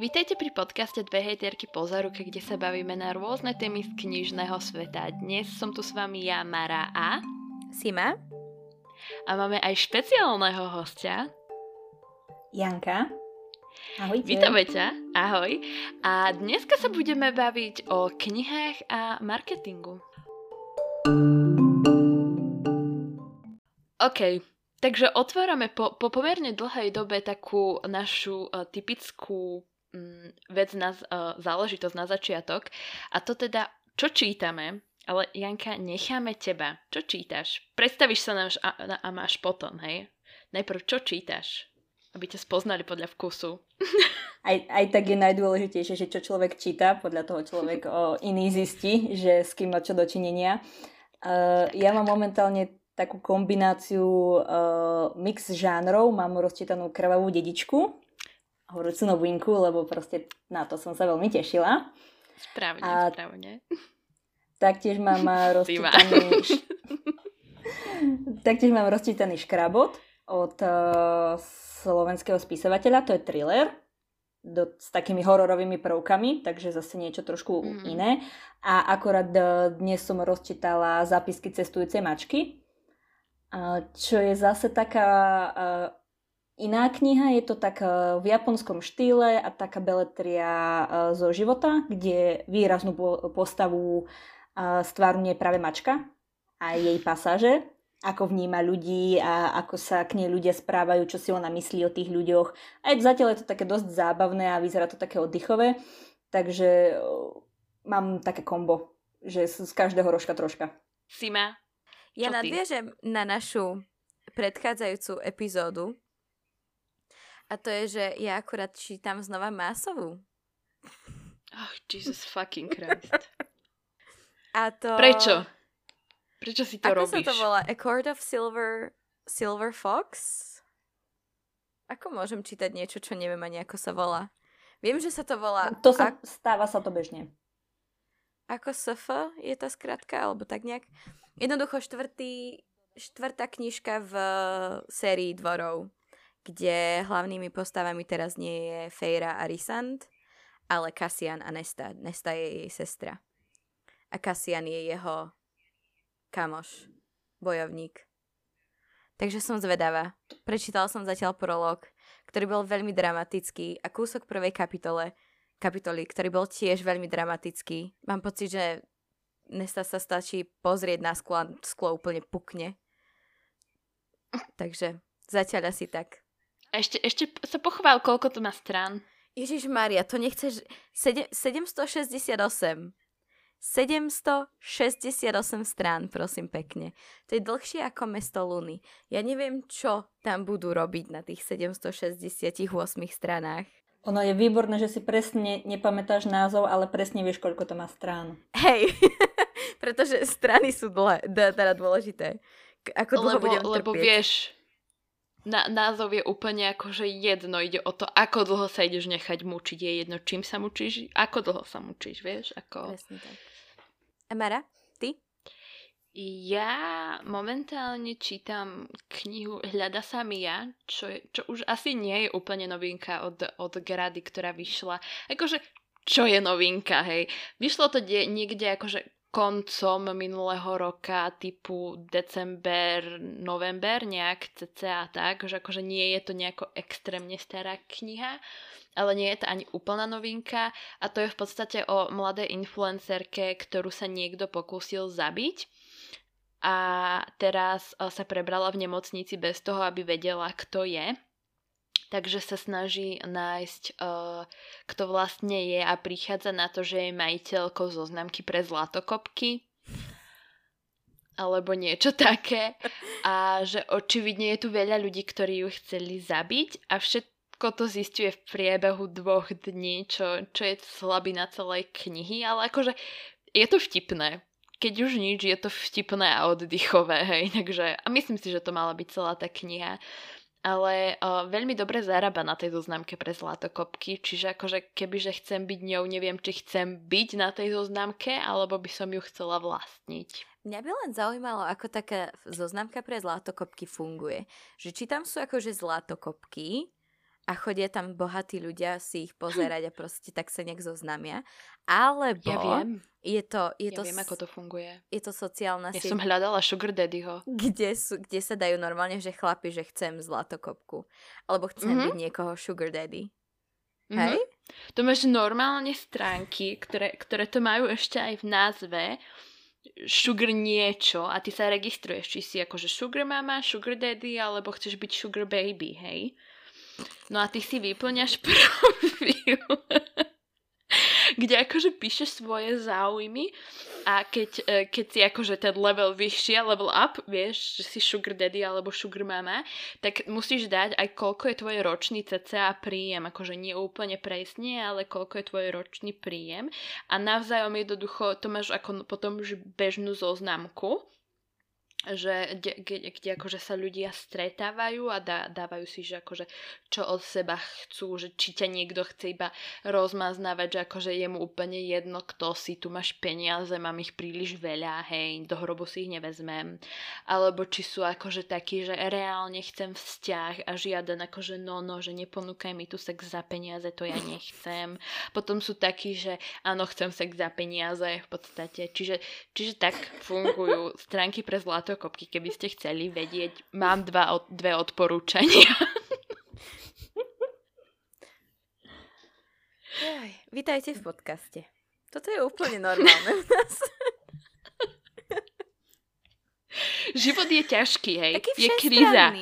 Vítajte pri podcaste Dve hejterky po záruke, kde sa bavíme na rôzne témy z knižného sveta. Dnes som tu s vami ja, Mara a... Sima. A máme aj špeciálneho hostia. Janka. Ahojte. Vítame ťa. Ahoj. A dneska sa budeme baviť o knihách a marketingu. OK, takže otvárame po, po pomerne dlhej dobe takú našu uh, typickú vec na uh, záležitosť na začiatok. A to teda, čo čítame, ale Janka, necháme teba. Čo čítaš? Predstavíš sa nám a, a máš potom, hej? Najprv, čo čítaš? Aby ťa spoznali podľa vkusu. Aj, aj tak je najdôležitejšie, že čo človek číta, podľa toho človek o, iný zistí, že s kým má čo dočinenia. Uh, ja mám momentálne takú kombináciu uh, mix žánrov. Mám rozčítanú krvavú dedičku, horúcu novinku, lebo proste na to som sa veľmi tešila. Správne, a správne. Taktiež mám rozčítaný... taktiež mám rozčítaný škrabot od uh, slovenského spisovateľa, to je thriller do, s takými hororovými prvkami, takže zase niečo trošku mm. iné. A akorát dnes som rozčítala zápisky cestujúcej mačky čo je zase taká iná kniha, je to tak v japonskom štýle a taká beletria zo života, kde výraznú postavu stvárne práve mačka a jej pasáže, ako vníma ľudí a ako sa k nej ľudia správajú, čo si ona myslí o tých ľuďoch. Aj zatiaľ je to také dosť zábavné a vyzerá to také oddychové, takže mám také kombo, že z každého rožka troška. Sima, ja ty? na našu predchádzajúcu epizódu a to je, že ja akurát čítam znova Másovú. Oh, Jesus fucking Christ. A to... Prečo? Prečo si to Ako robíš? Ako sa to volá? A Court of Silver... Silver Fox? Ako môžem čítať niečo, čo neviem ani ako sa volá? Viem, že sa to volá... To sa, ak... stáva sa to bežne. Ako SF je tá skratka, alebo tak nejak. Jednoducho štvrtý, štvrtá knižka v sérii dvorov, kde hlavnými postavami teraz nie je Fejra a Rysand, ale Cassian a Nesta. Nesta je jej sestra. A Cassian je jeho kamoš, bojovník. Takže som zvedavá. Prečítal som zatiaľ prolog, ktorý bol veľmi dramatický a kúsok prvej kapitole, kapitoly, ktorý bol tiež veľmi dramatický. Mám pocit, že Nesta sa stačí pozrieť na sklo a sklo úplne pukne. Takže zatiaľ asi tak. A ešte, ešte sa pochvál, koľko to má strán. Ježiš Maria, to nechceš... 768. 768 strán, prosím pekne. To je dlhšie ako mesto Luny. Ja neviem, čo tam budú robiť na tých 768 stranách. Ono je výborné, že si presne nepamätáš názov, ale presne vieš, koľko to má strán. Hej, pretože strany sú dle, teda dôležité. Ako dlho lebo, budem trpieť. Lebo vieš, na, názov je úplne akože jedno. Ide o to, ako dlho sa ideš nechať mučiť. Je jedno, čím sa mučíš, ako dlho sa mučíš, vieš. Ako... Presne tak. A Mara, ty? Ja momentálne čítam knihu Hľada sa mi ja, čo, je, čo už asi nie je úplne novinka od, od Grady, ktorá vyšla. Akože, čo je novinka, hej? Vyšlo to die, niekde akože koncom minulého roka, typu december, november, nejak cca tak, že akože nie je to nejako extrémne stará kniha, ale nie je to ani úplná novinka a to je v podstate o mladej influencerke, ktorú sa niekto pokúsil zabiť a teraz e, sa prebrala v nemocnici bez toho, aby vedela, kto je. Takže sa snaží nájsť, uh, kto vlastne je a prichádza na to, že je majiteľkou zoznamky pre zlatokopky. Alebo niečo také. A že očividne je tu veľa ľudí, ktorí ju chceli zabiť a všetko to zistuje v priebehu dvoch dní, čo, čo je slabina celej knihy, ale akože je to vtipné. Keď už nič, je to vtipné a oddychové, hej, takže a myslím si, že to mala byť celá tá kniha. Ale uh, veľmi dobre zarába na tej zoznamke pre zlatokopky, čiže akože kebyže chcem byť ňou, neviem, či chcem byť na tej zoznamke, alebo by som ju chcela vlastniť. Mňa by len zaujímalo, ako taká zoznamka pre zlatokopky funguje. Že či tam sú akože zlatokopky, a chodia tam bohatí ľudia si ich pozerať a proste tak sa nejak zoznamia. Alebo Ja viem. je to, je Ja to, viem, ako to funguje. je to sociálna Ja sieť, som hľadala Sugar Daddyho. kde, sú, kde sa dajú normálne, že chlapi, že chcem zlatokopku. Alebo chcem Mhm. byť niekoho sugar daddy. Mhm. Hej? To máš normálne stránky, ktoré, ktoré to majú ešte aj v názve sugar niečo a ty sa registruješ, či si akože sugar mama, sugar daddy, alebo chceš byť sugar baby, hej? No a ty si vyplňaš profil, kde akože píšeš svoje záujmy a keď, e, keď si akože ten level vyššie, level up, vieš, že si sugar daddy alebo sugar mama, tak musíš dať aj koľko je tvoj ročný cca príjem, akože nie úplne presne, ale koľko je tvoj ročný príjem. A navzájom jednoducho to máš ako potom už bežnú zoznamku, že kde, kde, kde akože sa ľudia stretávajú a dá, dávajú si, že akože čo od seba chcú, že či ťa niekto chce iba rozmaznávať, že akože je mu úplne jedno, kto si, tu máš peniaze, mám ich príliš veľa, hej, do hrobu si ich nevezmem. Alebo či sú akože takí, že reálne chcem vzťah a žiaden akože no, no, že neponúkaj mi tu sex za peniaze, to ja nechcem. Potom sú takí, že áno, chcem sex za peniaze v podstate. Čiže, čiže tak fungujú stránky pre zlatokopky, keby ste chceli vedieť. Mám dva, dve odporúčania. Jaj, vítajte v podcaste. Toto je úplne normálne u nás. Život je ťažký, hej. Taký je kríza.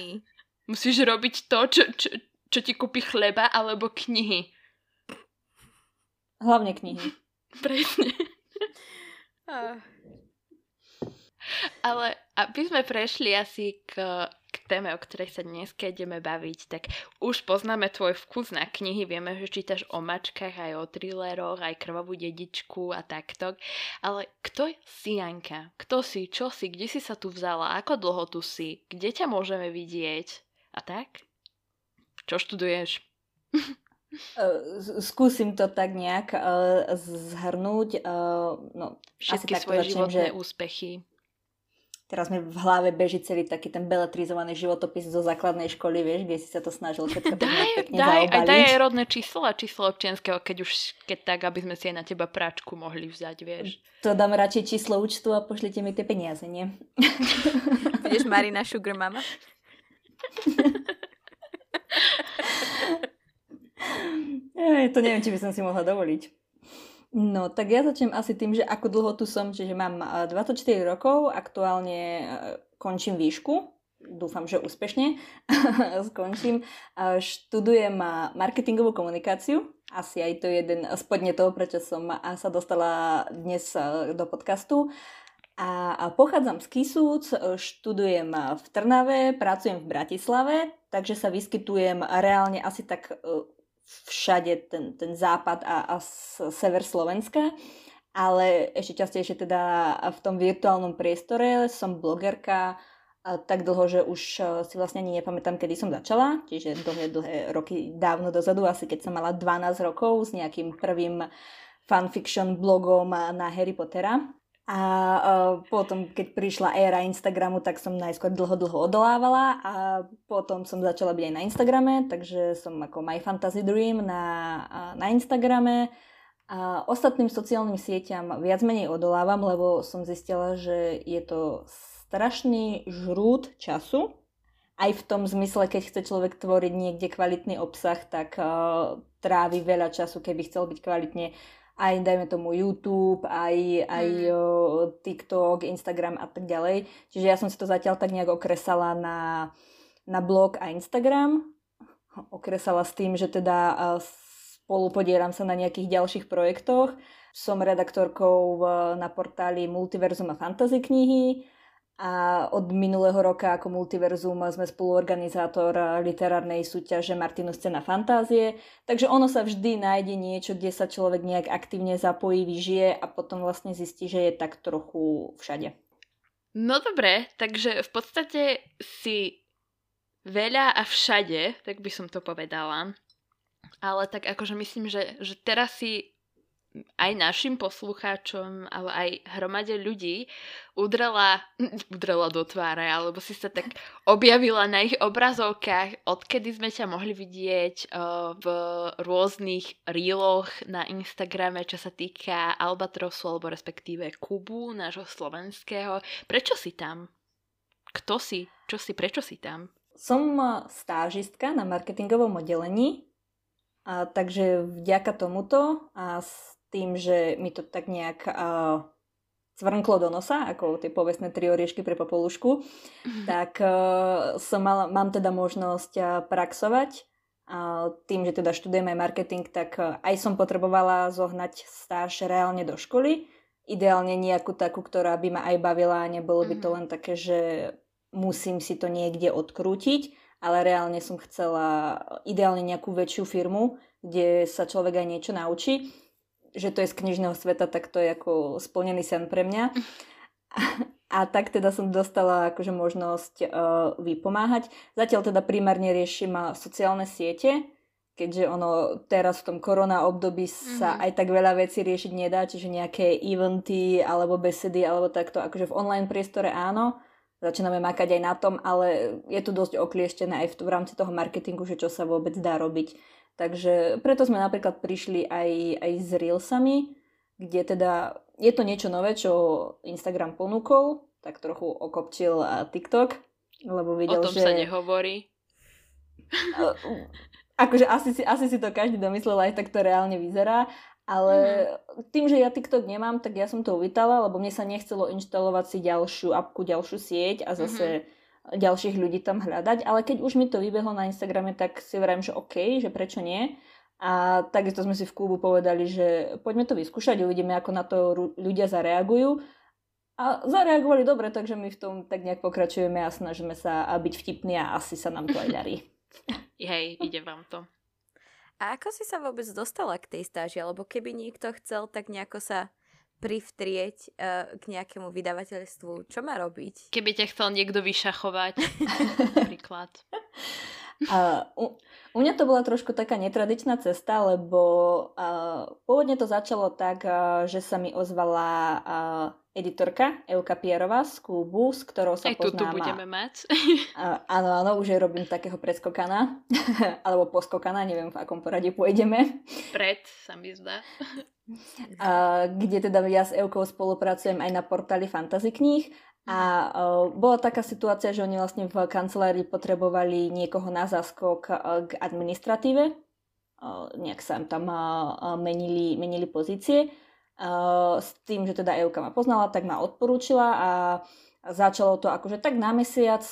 Musíš robiť to, čo, čo, čo ti kúpi chleba alebo knihy. Hlavne knihy. Presne. Ah. Ale aby sme prešli asi k, k téme, o ktorej sa dnes ideme baviť, tak už poznáme tvoj vkus na knihy, vieme, že čítaš o mačkách, aj o thrilleroch, aj krvavú dedičku a takto. Ale kto si Janka? Kto si? Čo si? Kde si sa tu vzala? Ako dlho tu si? Kde ťa môžeme vidieť? A tak? Čo študuješ? Z- skúsim to tak nejak uh, zhrnúť. Uh, no, Všetky takto svoje začnem, životné že- úspechy. Teraz mi v hlave beží celý taký ten beletrizovaný životopis zo základnej školy, vieš, kde si sa to snažil všetko Daj, pekne daj, aj daj aj rodné číslo a číslo občianského, keď už keď tak, aby sme si aj na teba práčku mohli vzdať, vieš. To dám radšej číslo účtu a pošlite mi tie peniaze, nie? Budeš Marina Sugar Mama? Ej, to neviem, či by som si mohla dovoliť. No, tak ja začnem asi tým, že ako dlho tu som, čiže mám eh, 24 rokov, aktuálne eh, končím výšku, dúfam, že úspešne skončím. Študujem marketingovú komunikáciu, asi aj to je jeden z podnetov, prečo som sa dostala dnes eh, do podcastu. A pochádzam z Kisúc, eh, študujem v Trnave, pracujem v Bratislave, takže sa vyskytujem reálne asi tak všade ten, ten západ a, a sever Slovenska, ale ešte častejšie teda v tom virtuálnom priestore. Som blogerka tak dlho, že už eh, si vlastne ani nepamätám, kedy som začala, čiže dlhé, dlhé roky dávno dozadu, asi keď som mala 12 rokov s nejakým prvým fanfiction blogom na Harry Pottera. A uh, potom, keď prišla éra Instagramu, tak som najskôr dlho, dlho odolávala a potom som začala byť aj na Instagrame, takže som ako My Fantasy Dream na, a na Instagrame. A ostatným sociálnym sieťam viac menej odolávam, lebo som zistila, že je to strašný žrút času. Aj v tom zmysle, keď chce človek tvoriť niekde kvalitný obsah, tak uh, trávi veľa času, keby chcel byť kvalitne aj dajme tomu YouTube, aj, aj Mm. o, TikTok, Instagram a tak ďalej. Čiže ja som si to zatiaľ tak nejak okresala na, na blog a Instagram. Okresala s tým, že teda a, spolu podielam sa na nejakých ďalších projektoch. Som redaktorkou v, na portáli Multiverzum a Fantasy knihy a od minulého roka ako Multiverzum sme spoluorganizátor literárnej súťaže Martinus Cena fantázie. Takže ono sa vždy nájde niečo, kde sa človek nejak aktívne zapojí, vyžije a potom vlastne zistí, že je tak trochu všade. No dobre, takže v podstate si veľa a všade, tak by som to povedala. Ale tak akože myslím, že, že teraz si aj našim poslucháčom, ale aj hromade ľudí udrela, udrela do tváre, alebo si sa tak objavila na ich obrazovkách, odkedy sme ťa mohli vidieť uh, v rôznych reeloch na Instagrame, čo sa týka Albatrosu, alebo respektíve Kubu, nášho slovenského. Prečo si tam? Kto si? Čo si? Prečo si tam? Som stážistka na marketingovom oddelení a takže vďaka tomuto a s tým, že mi to tak nejak a, cvrnklo do nosa, ako tie povestné tri oriešky pre popolušku, mm. tak a, som mala, mám teda možnosť a, praxovať. A tým, že teda študujem aj marketing, tak aj som potrebovala zohnať stáž reálne do školy. Ideálne nejakú takú, ktorá by ma aj bavila a nebolo by to mhm. len také, že musím si to niekde odkrútiť ale reálne som chcela ideálne nejakú väčšiu firmu, kde sa človek aj niečo naučí. Že to je z knižného sveta, tak to je ako splnený sen pre mňa. A, tak teda som dostala akože možnosť uh, vypomáhať. Zatiaľ teda primárne riešim sociálne siete, keďže ono teraz v tom korona období sa mm-hmm. aj tak veľa vecí riešiť nedá, čiže nejaké eventy alebo besedy alebo takto, akože v online priestore áno, začíname makať aj na tom, ale je tu dosť oklieštené aj v, v rámci toho marketingu, že čo sa vôbec dá robiť. Takže preto sme napríklad prišli aj, aj s Reelsami, kde teda je to niečo nové, čo Instagram ponúkol, tak trochu okopčil TikTok, lebo videl, že... O tom že... sa nehovorí. akože asi si, asi si to každý domyslel, aj tak to reálne vyzerá, ale mm-hmm. tým, že ja TikTok nemám, tak ja som to uvítala, lebo mne sa nechcelo inštalovať si ďalšiu apku, ďalšiu sieť a zase mm-hmm. Ďalších ľudí tam hľadať. Ale keď už mi to vybehlo na Instagrame, tak si vrajím, že OK, že prečo nie. A takisto sme si v klubu povedali, že poďme to vyskúšať, uvidíme, ako na to ľudia zareagujú. A zareagovali dobre, takže my v tom tak nejak pokračujeme a snažíme sa byť vtipní a asi sa nám to aj darí. Hej, ide vám to. A ako si sa vôbec dostala k tej stáži? Alebo keby niekto chcel, tak nejako sa privtrieť uh, k nejakému vydavateľstvu, čo má robiť? Keby ťa chcel niekto vyšachovať, napríklad. Uh, u, u mňa to bola trošku taká netradičná cesta, lebo uh, pôvodne to začalo tak, uh, že sa mi ozvala uh, editorka Euka Pierová z klubu, s ktorou sa Aj poznám. Aj budeme mať. Áno, áno, už jej robím takého predskokana, alebo poskokana, neviem v akom poradí pôjdeme. Pred, sa mi zdá. Uh, kde teda ja s Eukou spolupracujem aj na portáli Fantasy kníh a uh, bola taká situácia, že oni vlastne v kancelárii potrebovali niekoho na záskok uh, k administratíve. Uh, nejak sa tam uh, menili, menili pozície. S tým, že teda Euka ma poznala, tak ma odporúčila a Začalo to akože tak na mesiac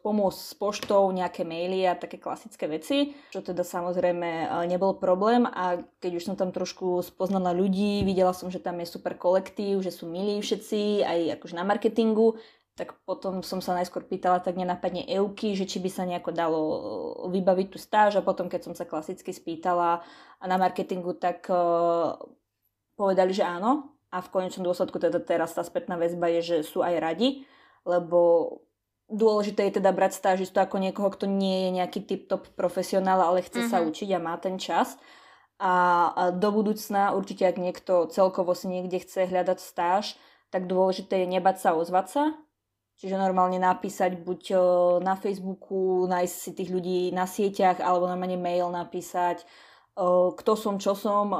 pomôcť s poštou nejaké maily a také klasické veci, čo teda samozrejme nebol problém. A keď už som tam trošku spoznala ľudí, videla som, že tam je super kolektív, že sú milí všetci, aj akože na marketingu, tak potom som sa najskôr pýtala tak nenápadne Euky, že či by sa nejako dalo vybaviť tú stáž. A potom keď som sa klasicky spýtala na marketingu, tak povedali, že áno, a v konečnom dôsledku teda teraz tá spätná väzba je, že sú aj radi, lebo dôležité je teda brať stážistu ako niekoho, kto nie je nejaký tip-top profesionál, ale chce mm-hmm. sa mhm. učiť a má ten čas. A, a do budúcna určite, ak niekto celkovo si niekde chce hľadať stáž, tak dôležité je nebať sa ozvať sa. Čiže normálne napísať buď na Facebooku, nájsť si tých ľudí na sieťach, alebo normálne mail napísať, kto som, čo som,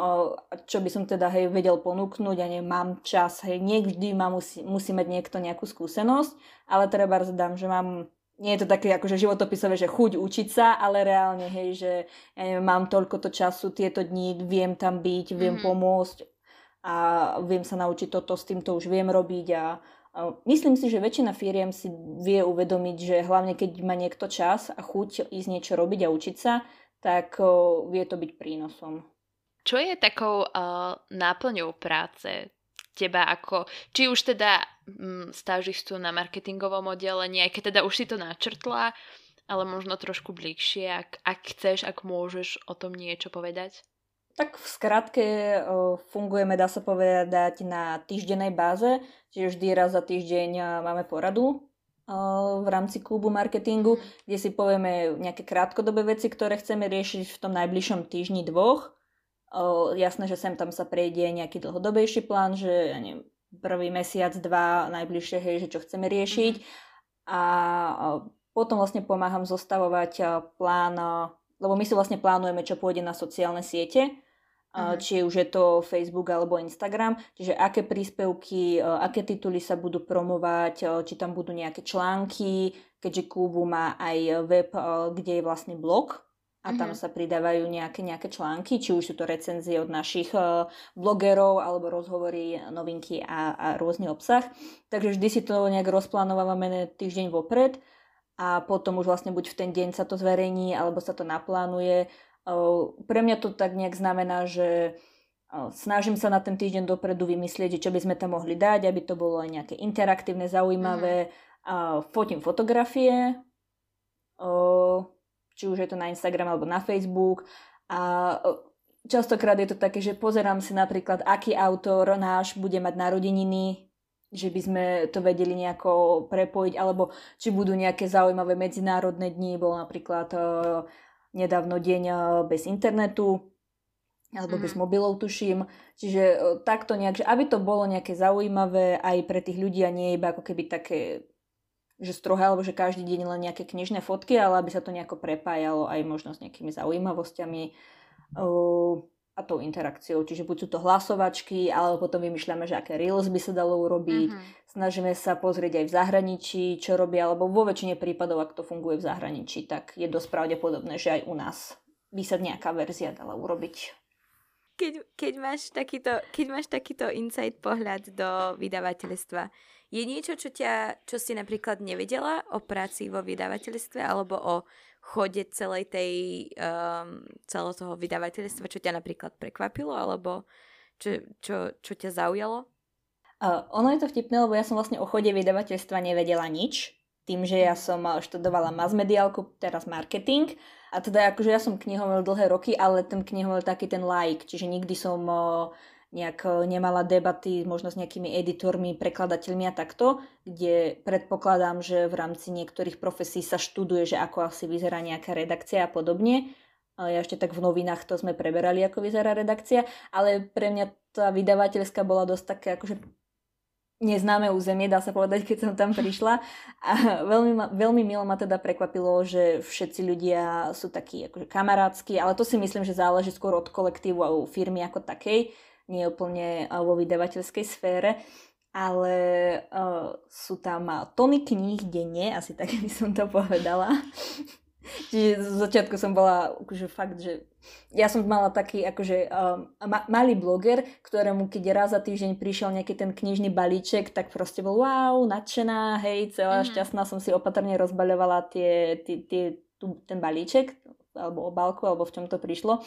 čo by som teda hej, vedel ponúknuť a neviem, mám čas, hej, niekdy ma musí, musí mať niekto nejakú skúsenosť, ale treba zdám, že mám nie je to také akože životopisové, že chuť učiť sa, ale reálne, hej, že ja neviem, mám toľko to času, tieto dni, viem tam byť, viem mm-hmm. pomôcť a viem sa naučiť toto, s týmto už viem robiť a, a myslím si, že väčšina firiem si vie uvedomiť, že hlavne keď má niekto čas a chuť ísť niečo robiť a učiť sa, tak vie to byť prínosom. Čo je takou uh, náplňou práce teba ako, či už teda mm, stážistu na marketingovom oddelení, aj keď teda už si to načrtla, ale možno trošku bližšie, ak, ak chceš, ak môžeš o tom niečo povedať? Tak v skratke fungujeme, dá sa povedať, na týždennej báze, čiže vždy raz za týždeň máme poradu v rámci klubu marketingu, mhm. kde si povieme nejaké krátkodobé veci, ktoré chceme riešiť v tom najbližšom týždni dvoch. Jasné, že sem tam sa prejde nejaký dlhodobejší plán, že ja neviem, prvý mesiac, dva najbližšie, hej, že čo chceme riešiť. Mm-hmm. A potom vlastne pomáham zostavovať plán, lebo my si vlastne plánujeme, čo pôjde na sociálne siete uh-huh. či už je to Facebook alebo Instagram, čiže aké príspevky, aké tituly sa budú promovať, či tam budú nejaké články, keďže Kubu má aj web, kde je vlastne blog a tam uh-huh. sa pridávajú nejaké, nejaké články, či už sú to recenzie od našich blogerov alebo rozhovory, novinky a, a rôzny obsah. Takže vždy si to nejak rozplánovávame týždeň vopred a potom už vlastne buď v ten deň sa to zverejní alebo sa to naplánuje pre mňa to tak nejak znamená, že snažím sa na ten týždeň dopredu vymyslieť, čo by sme tam mohli dať, aby to bolo aj nejaké interaktívne, zaujímavé. Mm. Fotím fotografie, či už je to na Instagram alebo na Facebook. A častokrát je to také, že pozerám si napríklad, aký autor náš bude mať narodeniny, že by sme to vedeli nejako prepojiť, alebo či budú nejaké zaujímavé medzinárodné dni, bol napríklad nedávno deň eh, bez internetu, alebo mm-hmm. bez mobilov tuším. Čiže eh, takto nejak, že aby to bolo nejaké zaujímavé aj pre tých ľudí a nie iba ako keby také že strohé, alebo že každý deň len nejaké knižné fotky, ale aby sa to nejako prepájalo aj možno s nejakými zaujímavosťami. Uh, a tou interakciou. Čiže buď sú to hlasovačky, alebo potom vymýšľame, že aké reels by sa dalo urobiť. Mm-hmm. Snažíme sa pozrieť aj v zahraničí, čo robia, alebo vo väčšine prípadov, ak to funguje v zahraničí, tak je dosť pravdepodobné, že aj u nás by sa nejaká verzia dala urobiť. Keď, keď, máš takýto, keď máš takýto insight pohľad do vydavateľstva, je niečo, čo, ťa, čo si napríklad nevedela o práci vo vydavateľstve alebo o chode celej tej, um, celého toho vydavateľstva, čo ťa napríklad prekvapilo, alebo čo, čo, čo ťa zaujalo? Uh, ono je to vtipné, lebo ja som vlastne o chode vydavateľstva nevedela nič, tým, že ja som študovala masmediálku, teraz marketing, a teda akože ja som knihoval dlhé roky, ale ten knihoval taký ten like, čiže nikdy som uh, nejak e, nemala debaty možno s nejakými editormi, prekladateľmi a takto, kde predpokladám, že v rámci niektorých profesí sa študuje, že ako asi vyzerá nejaká redakcia a podobne. Ja ešte tak v novinách to sme preberali, ako vyzerá redakcia, ale pre mňa tá vydavateľská bola dosť také akože neznáme územie, dá sa povedať, keď som tam prišla. A veľmi, ma, veľmi milo ma teda prekvapilo, že všetci ľudia sú takí akože kamarátsky, ale to si myslím, že záleží skôr od kolektívu a firmy ako takej nie úplne vo vydavateľskej sfére, ale uh, sú tam tony kníh denne, asi tak by som to povedala. Čiže z začiatku som bola akože fakt, že ja som mala taký akože um, ma, malý bloger, ktorému keď raz za týždeň prišiel nejaký ten knižný balíček, tak proste bol wow, nadšená, hej, celá mm-hmm. šťastná som si opatrne rozbaľovala tie, tie, tie, tu, ten balíček, alebo obálku, alebo v čom to prišlo.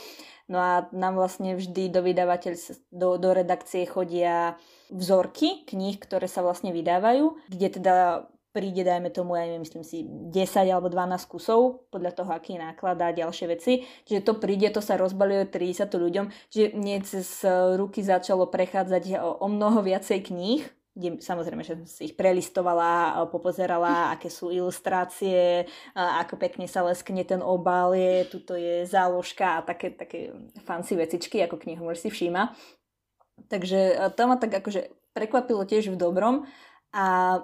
No a nám vlastne vždy do vydavateľ, do, do redakcie chodia vzorky kníh, ktoré sa vlastne vydávajú, kde teda príde, dajme tomu, ja neviem, myslím si, 10 alebo 12 kusov, podľa toho, aký náklad a ďalšie veci. Čiže to príde, to sa rozbaluje, trídi sa to ľuďom. Čiže mne cez ruky začalo prechádzať o, o mnoho viacej kníh, kde samozrejme, že som si ich prelistovala, popozerala, aké sú ilustrácie, ako pekne sa leskne ten obal, je, tuto je záložka a také, také fancy vecičky, ako knihomor si všíma. Takže to ma tak akože prekvapilo tiež v dobrom a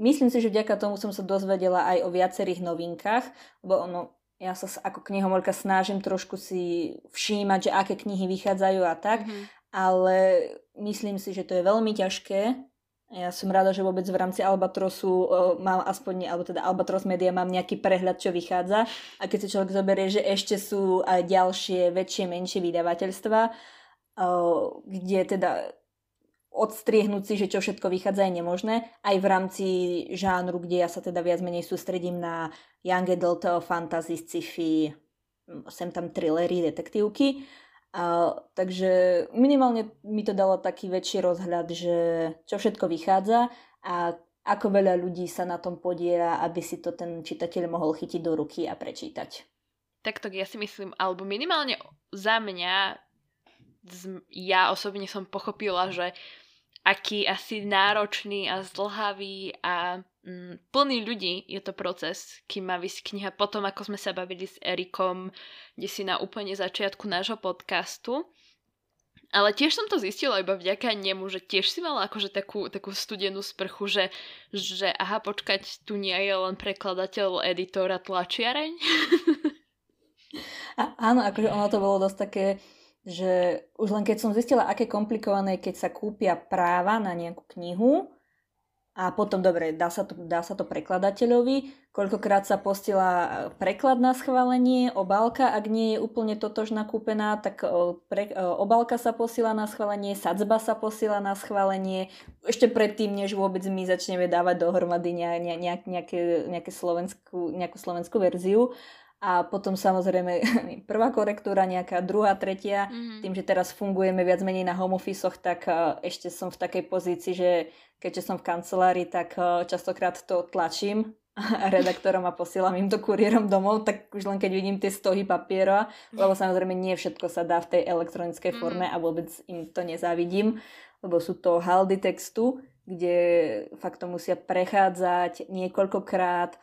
myslím si, že vďaka tomu som sa dozvedela aj o viacerých novinkách, lebo ono, ja sa ako knihomorka snažím trošku si všímať, že aké knihy vychádzajú a tak, mm-hmm. ale myslím si, že to je veľmi ťažké ja som rada, že vôbec v rámci Albatrosu uh, mám aspoň, alebo teda Albatros Media mám nejaký prehľad, čo vychádza. A keď si človek zoberie, že ešte sú aj ďalšie, väčšie, menšie vydavateľstva, uh, kde teda odstriehnúť si, že čo všetko vychádza je nemožné. Aj v rámci žánru, kde ja sa teda viac menej sústredím na young adult fantasy, sci-fi, sem tam thrillery, detektívky. A, takže minimálne mi to dalo taký väčší rozhľad, že čo všetko vychádza a ako veľa ľudí sa na tom podiera, aby si to ten čitateľ mohol chytiť do ruky a prečítať. Takto ja si myslím, alebo minimálne za mňa, ja osobne som pochopila, že aký asi náročný a zdlhavý a plný ľudí je to proces, kým má vysť kniha. Potom, ako sme sa bavili s Erikom, kde si na úplne začiatku nášho podcastu, Ale tiež som to zistila iba vďaka nemu, že tiež si mala akože takú, takú studenú sprchu, že, že aha, počkať, tu nie je len prekladateľ, editor a tlačiareň. A, áno, akože ono to bolo dosť také, že už len keď som zistila, aké komplikované, keď sa kúpia práva na nejakú knihu, a potom, dobre, dá sa to, dá sa to prekladateľovi, koľkokrát sa postila preklad na schválenie, obálka, ak nie je úplne totožná kúpená, tak pre, obálka sa posila na schválenie, sadzba sa posila na schválenie, ešte predtým, než vôbec my začneme dávať dohromady ne, ne, ne, nejaké, nejaké slovenskú, nejakú slovenskú verziu a potom samozrejme prvá korektúra, nejaká druhá, tretia. Mm-hmm. Tým, že teraz fungujeme viac menej na home office tak ešte som v takej pozícii, že keďže som v kancelárii, tak e, častokrát to tlačím a redaktorom a posielam im to kuriérom domov, tak už len keď vidím tie stohy papiera, lebo samozrejme nie všetko sa dá v tej elektronickej mhm. forme a vôbec im to nezávidím, lebo sú to haldy textu, kde fakt to musia prechádzať niekoľkokrát,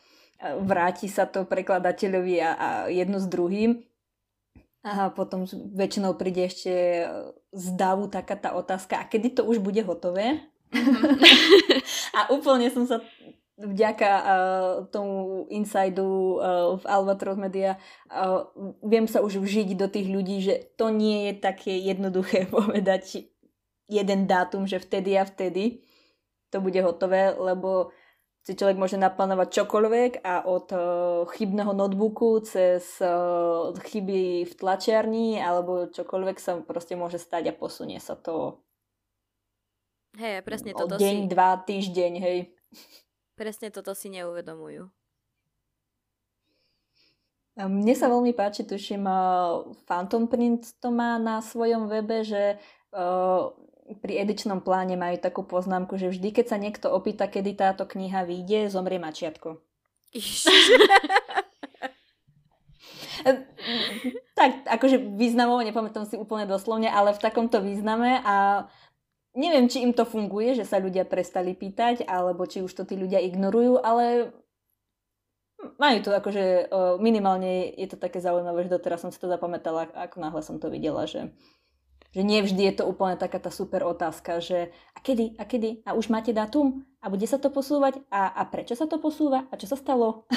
vráti sa to prekladateľovi a, a jedno s druhým. A potom väčšinou príde ešte z davu taká tá otázka, a kedy to už bude hotové? A úplne som sa vďaka uh, tomu insidu uh, v Albatros Media uh, viem sa už vžiť do tých ľudí, že to nie je také jednoduché povedať jeden dátum, že vtedy a vtedy to bude hotové, lebo si človek môže naplánovať čokoľvek a od uh, chybného notebooku cez uh, chyby v tlačiarni alebo čokoľvek sa proste môže stať a posunie sa to Hej, presne toto deň, si... dva, týždeň, hej. Presne toto si neuvedomujú. Mne sa veľmi páči, tuším, Phantom Print to má na svojom webe, že uh, pri edičnom pláne majú takú poznámku, že vždy, keď sa niekto opýta, kedy táto kniha vyjde, zomrie mačiatko. tak, akože významovo, nepamätám si úplne doslovne, ale v takomto význame a neviem, či im to funguje, že sa ľudia prestali pýtať, alebo či už to tí ľudia ignorujú, ale majú to akože minimálne je to také zaujímavé, že doteraz som si to zapamätala, ako náhle som to videla, že že nie vždy je to úplne taká tá super otázka, že a kedy, a kedy, a už máte dátum, a bude sa to posúvať, a, a prečo sa to posúva, a čo sa stalo.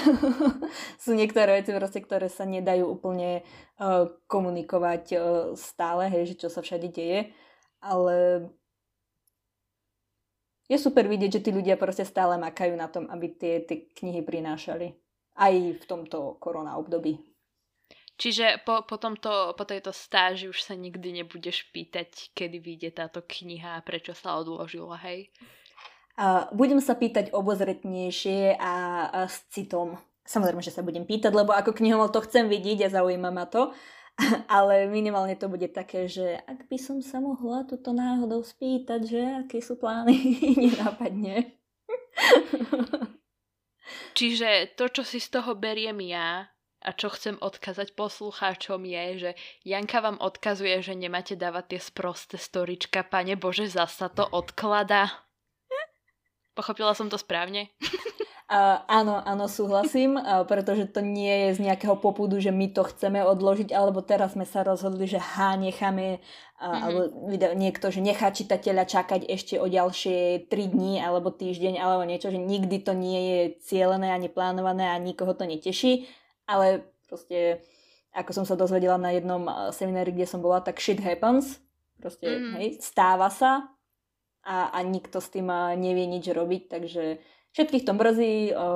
Sú niektoré veci, proste, ktoré sa nedajú úplne uh, komunikovať uh, stále, hej, že čo sa všade deje, ale je super vidieť, že tí ľudia proste stále makajú na tom, aby tie, tie knihy prinášali. Aj v tomto korona období. Čiže po, po, tomto, po tejto stáži už sa nikdy nebudeš pýtať, kedy vyjde táto kniha a prečo sa odložila, hej? Uh, budem sa pýtať obozretnejšie a, a s citom. Samozrejme, že sa budem pýtať, lebo ako knihomol to chcem vidieť a zaujíma ma to. Ale minimálne to bude také, že ak by som sa mohla túto náhodou spýtať, že aké sú plány, nenápadne. Čiže to, čo si z toho beriem ja, a čo chcem odkazať poslucháčom je, že Janka vám odkazuje, že nemáte dávať tie sprosté storička. Pane Bože, zasa to odklada. Pochopila som to správne? Uh, áno, áno, súhlasím, uh, pretože to nie je z nejakého popudu, že my to chceme odložiť, alebo teraz sme sa rozhodli, že ha, necháme, uh, mm-hmm. alebo niekto, že nechá čitateľa čakať ešte o ďalšie 3 dní, alebo týždeň, alebo niečo, že nikdy to nie je cieľené ani plánované a nikoho to neteší ale proste ako som sa dozvedela na jednom seminári, kde som bola, tak shit happens. Proste, mm-hmm. hej, stáva sa a, a nikto s tým nevie nič robiť, takže všetkých to mrzí, o,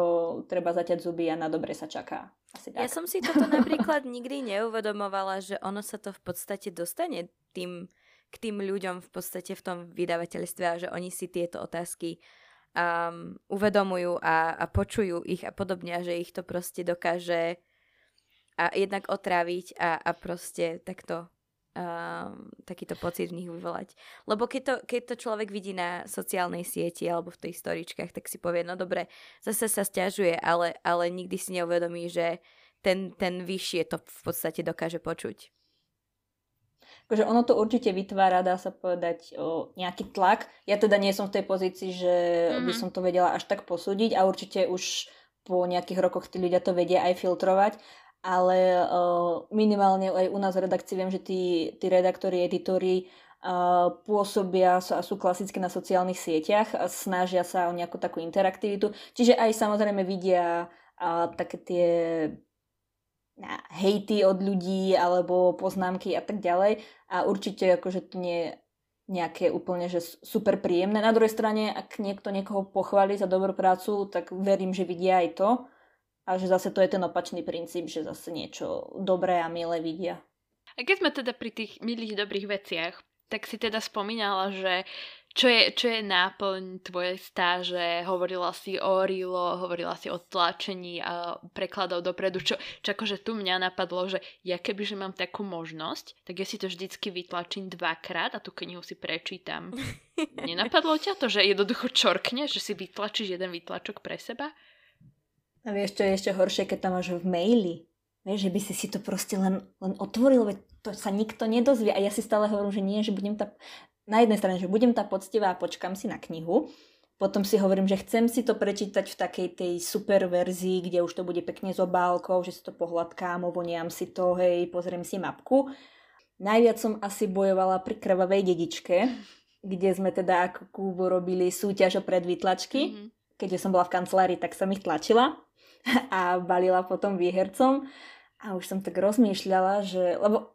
treba zaťať zuby a na dobre sa čaká. Asi tak. Ja som si toto napríklad nikdy neuvedomovala, že ono sa to v podstate dostane tým, k tým ľuďom v podstate v tom vydavateľstve a že oni si tieto otázky um, uvedomujú a, a počujú ich a podobne a že ich to proste dokáže a jednak otráviť a, a proste takto um, takýto pocit v nich vyvolať. Lebo keď to, keď to človek vidí na sociálnej sieti alebo v tých storičkách, tak si povie, no dobre, zase sa stiažuje, ale, ale nikdy si neuvedomí, že ten, ten vyššie to v podstate dokáže počuť. Akože ono to určite vytvára, dá sa povedať, o nejaký tlak. Ja teda nie som v tej pozícii, že mm-hmm. by som to vedela až tak posúdiť a určite už po nejakých rokoch tí ľudia to vedia aj filtrovať, ale uh, minimálne aj u nás v redakcii viem, že tí, tí redaktori, editori uh, pôsobia a sú klasicky na sociálnych sieťach a snažia sa o nejakú takú interaktivitu. Čiže aj samozrejme vidia uh, také tie hejty od ľudí alebo poznámky a tak ďalej a určite akože to nie nejaké úplne že super príjemné. Na druhej strane, ak niekto niekoho pochváli za dobrú prácu, tak verím, že vidia aj to a že zase to je ten opačný princíp, že zase niečo dobré a milé vidia. A keď sme teda pri tých milých dobrých veciach, tak si teda spomínala, že čo je, čo je náplň tvojej stáže? Hovorila si o Rilo, hovorila si o tlačení a prekladov dopredu, čo, čo akože tu mňa napadlo, že ja kebyže mám takú možnosť, tak ja si to vždycky vytlačím dvakrát a tú knihu si prečítam. Nenapadlo ťa to, že jednoducho čorkne, že si vytlačíš jeden vytlačok pre seba? A vieš, čo je ešte horšie, keď tam máš v maili. Vieš, že by si si to proste len, len otvoril, veď to sa nikto nedozvie. A ja si stále hovorím, že nie, že budem tá... Na jednej strane, že budem tá poctivá a počkam si na knihu. Potom si hovorím, že chcem si to prečítať v takej tej super verzii, kde už to bude pekne s obálkou, že si to pohľadkám, ovoniam si to, hej, pozriem si mapku. Najviac som asi bojovala pri krvavej dedičke, kde sme teda ako Kúbu robili súťaž o predvýtlačky. Mm-hmm. Keďže som bola v kancelárii, tak som ich tlačila a balila potom výhercom. A už som tak rozmýšľala, že, lebo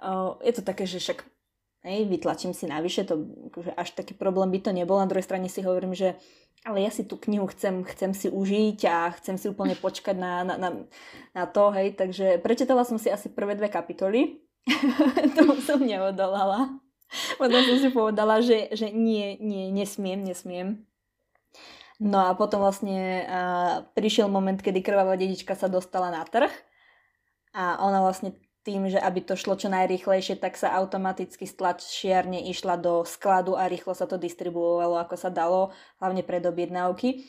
o, je to také, že však hej, vytlačím si navyše, to akože až taký problém by to nebol. Na druhej strane si hovorím, že ale ja si tú knihu chcem, chcem si užiť a chcem si úplne počkať na, na, na, na to, hej, takže prečítala som si asi prvé dve kapitoly, tomu som neodolala. Potom som si povedala, že, že nie, nie, nesmiem, nesmiem. No a potom vlastne uh, prišiel moment, kedy krvavá dedička sa dostala na trh a ona vlastne tým, že aby to šlo čo najrýchlejšie, tak sa automaticky stlačiarne išla do skladu a rýchlo sa to distribuovalo, ako sa dalo, hlavne pred objednávky.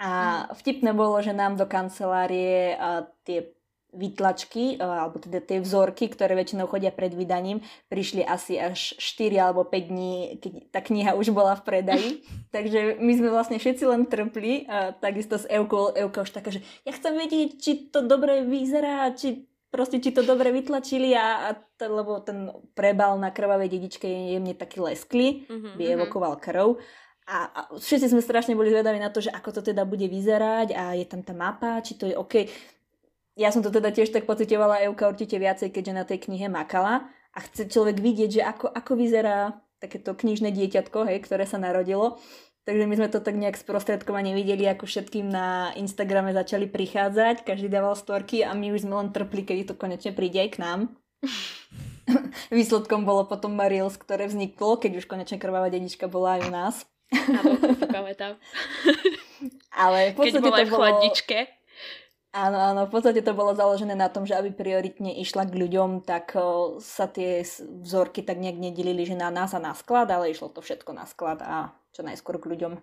A mhm. vtipné bolo, že nám do kancelárie tie výtlačky, e, alebo teda tie vzorky, ktoré väčšinou chodia pred vydaním, prišli asi až 4 alebo 5 dní, keď tá kniha už bola v predaji. Takže my sme vlastne všetci len trpli, a takisto s Eukou, Euka už taká, že ja chcem vedieť, či to dobre vyzerá, či proste či to dobre vytlačili a, a to, lebo ten prebal na krvavej dedičke je jemne taký lesklý, mm-hmm, by evokoval krv. A, a všetci sme strašne boli zvedaví na to, že ako to teda bude vyzerať a je tam tá mapa, či to je OK ja som to teda tiež tak pocitovala, Euka určite viacej, keďže na tej knihe makala a chce človek vidieť, že ako, ako vyzerá takéto knižné dieťatko, hej, ktoré sa narodilo. Takže my sme to tak nejak sprostredkovane videli, ako všetkým na Instagrame začali prichádzať, každý dával storky a my už sme len trpli, kedy to konečne príde aj k nám. Výsledkom bolo potom Mariels, ktoré vzniklo, keď už konečne krvavá dedička bola aj u nás. Áno, pamätám. Ale v podstate keď bola to bolo... v chladničke. Áno, áno, v podstate to bolo založené na tom, že aby prioritne išla k ľuďom, tak sa tie vzorky tak nejak nedelili, že na nás a na sklad, ale išlo to všetko na sklad a čo najskôr k ľuďom.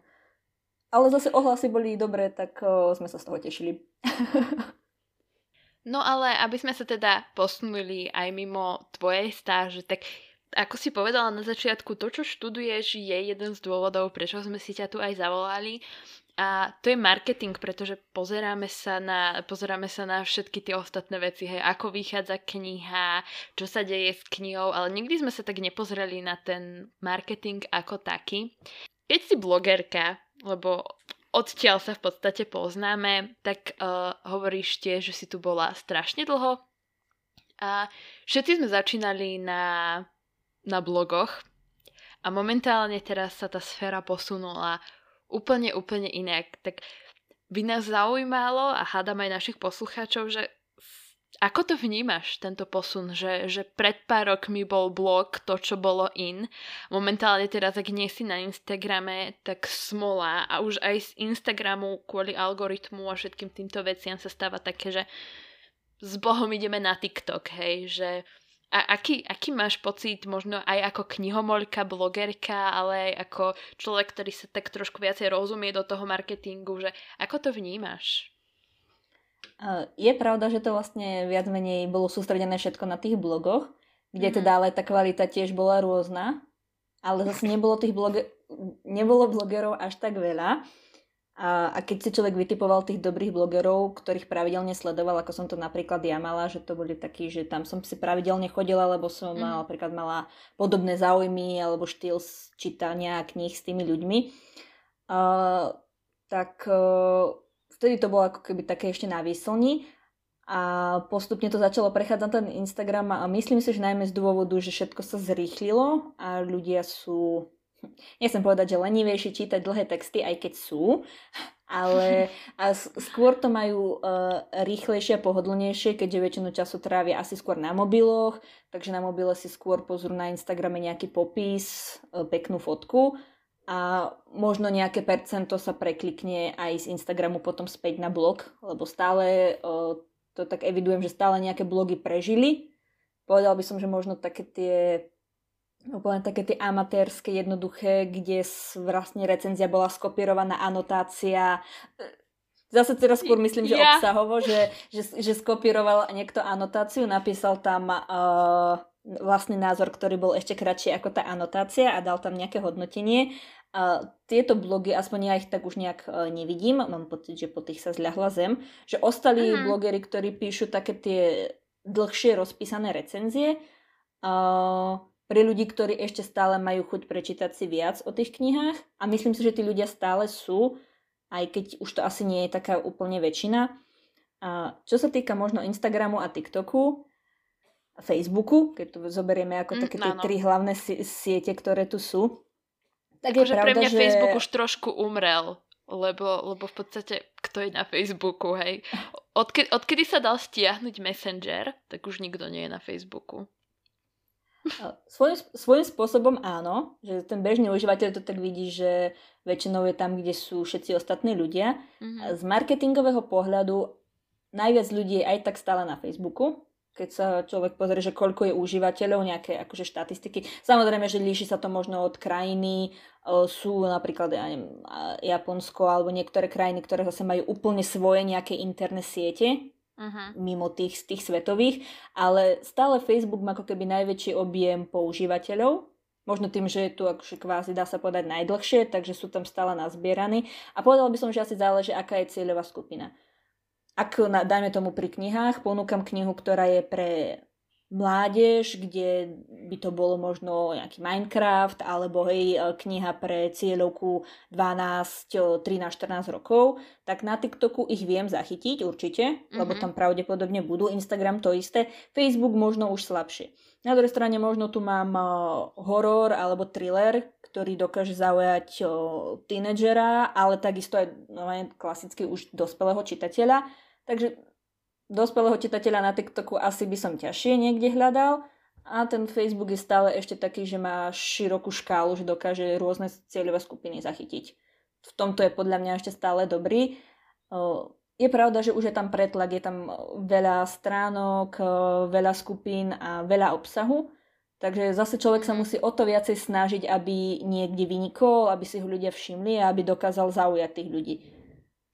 Ale zase ohlasy boli dobré, tak sme sa z toho tešili. no ale aby sme sa teda posunuli aj mimo tvojej stáže, tak ako si povedala na začiatku, to, čo študuješ, je jeden z dôvodov, prečo sme si ťa tu aj zavolali. A to je marketing, pretože pozeráme sa na, pozeráme sa na všetky tie ostatné veci, hej, ako vychádza kniha, čo sa deje s knihou, ale nikdy sme sa tak nepozreli na ten marketing ako taký. Keď si blogerka, lebo odtiaľ sa v podstate poznáme, tak uh, hovoríš tiež, že si tu bola strašne dlho. A všetci sme začínali na, na blogoch a momentálne teraz sa tá sféra posunula úplne, úplne inak. Tak by nás zaujímalo a hádam aj našich poslucháčov, že ako to vnímaš, tento posun, že, že pred pár rokmi bol blog to, čo bolo in. Momentálne teraz, ak nie si na Instagrame, tak smola a už aj z Instagramu kvôli algoritmu a všetkým týmto veciam sa stáva také, že s Bohom ideme na TikTok, hej, že a aký, aký máš pocit, možno aj ako knihomolka, blogerka, ale aj ako človek, ktorý sa tak trošku viacej rozumie do toho marketingu, že ako to vnímaš? Je pravda, že to vlastne viac menej bolo sústredené všetko na tých blogoch, kde mm-hmm. teda ale tá kvalita tiež bola rôzna, ale zase nebolo tých bloge- nebolo blogerov až tak veľa. A, a keď si človek vytipoval tých dobrých blogerov, ktorých pravidelne sledoval, ako som to napríklad ja mala, že to boli takí, že tam som si pravidelne chodila, lebo som mm. napríklad mala podobné záujmy alebo štýl čítania kníh s tými ľuďmi, uh, tak uh, vtedy to bolo ako keby také ešte na výslni a postupne to začalo prechádzať ten Instagram a myslím si, že najmä z dôvodu, že všetko sa zrýchlilo a ľudia sú nechcem povedať, že lenivejšie čítať dlhé texty, aj keď sú, ale a skôr to majú uh, rýchlejšie a pohodlnejšie, keďže väčšinu času trávia asi skôr na mobiloch, takže na mobile si skôr pozrú na Instagrame nejaký popis, uh, peknú fotku a možno nejaké percento sa preklikne aj z Instagramu potom späť na blog, lebo stále uh, to tak evidujem, že stále nejaké blogy prežili. Povedal by som, že možno také tie úplne také tie amatérske, jednoduché, kde vlastne recenzia bola skopírovaná anotácia. Zase teraz skôr myslím, že ja. obsahovo, že, že, že skopíroval niekto anotáciu, napísal tam uh, vlastný názor, ktorý bol ešte kratší ako tá anotácia a dal tam nejaké hodnotenie. Uh, tieto blogy, aspoň ja ich tak už nejak uh, nevidím, mám pocit, že po tých sa zľahla zem, že ostali uh-huh. blogery, ktorí píšu také tie dlhšie rozpísané recenzie, uh, pre ľudí, ktorí ešte stále majú chuť prečítať si viac o tých knihách a myslím si, že tí ľudia stále sú, aj keď už to asi nie je taká úplne väčšina. A čo sa týka možno Instagramu a TikToku, Facebooku, keď to zoberieme ako mm, také tie tri hlavné siete, ktoré tu sú, tak je pravda, pre mňa že... Facebook už trošku umrel, lebo, lebo v podstate kto je na Facebooku, hej? Odkedy, odkedy sa dal stiahnuť Messenger, tak už nikto nie je na Facebooku. Svojím, svojím spôsobom áno, že ten bežný užívateľ to tak vidí, že väčšinou je tam, kde sú všetci ostatní ľudia. Mm-hmm. Z marketingového pohľadu najviac ľudí je aj tak stále na Facebooku, keď sa človek pozrie, že koľko je užívateľov, nejaké akože štatistiky. Samozrejme, že líši sa to možno od krajiny, sú napríklad ja neviem, Japonsko alebo niektoré krajiny, ktoré zase majú úplne svoje nejaké interné siete, uh-huh. mimo tých, tých svetových, ale stále Facebook má ako keby najväčší objem používateľov, možno tým, že je tu akože kvázi dá sa povedať najdlhšie, takže sú tam stále nazbieraní. A povedal by som, že asi záleží, aká je cieľová skupina. Ak, dajme tomu pri knihách, ponúkam knihu, ktorá je pre mládež, kde by to bolo možno nejaký Minecraft alebo hej, e, kniha pre cieľovku 12, 13, 14 rokov, tak na TikToku ich viem zachytiť určite, mm-hmm. lebo mhm. tam pravdepodobne budú. Instagram to isté, Facebook možno už slabšie. Na druhej strane možno tu mám uh, horor alebo thriller, ktorý dokáže zaujať uh, tínedžera, ale takisto aj no, klasicky už dospelého čitateľa. Takže dospelého čitateľa na TikToku asi by som ťažšie niekde hľadal a ten Facebook je stále ešte taký, že má širokú škálu, že dokáže rôzne cieľové skupiny zachytiť. V tomto je podľa mňa ešte stále dobrý. Je pravda, že už je tam pretlak, je tam veľa stránok, veľa skupín a veľa obsahu, takže zase človek sa musí o to viacej snažiť, aby niekde vynikol, aby si ho ľudia všimli a aby dokázal zaujať tých ľudí.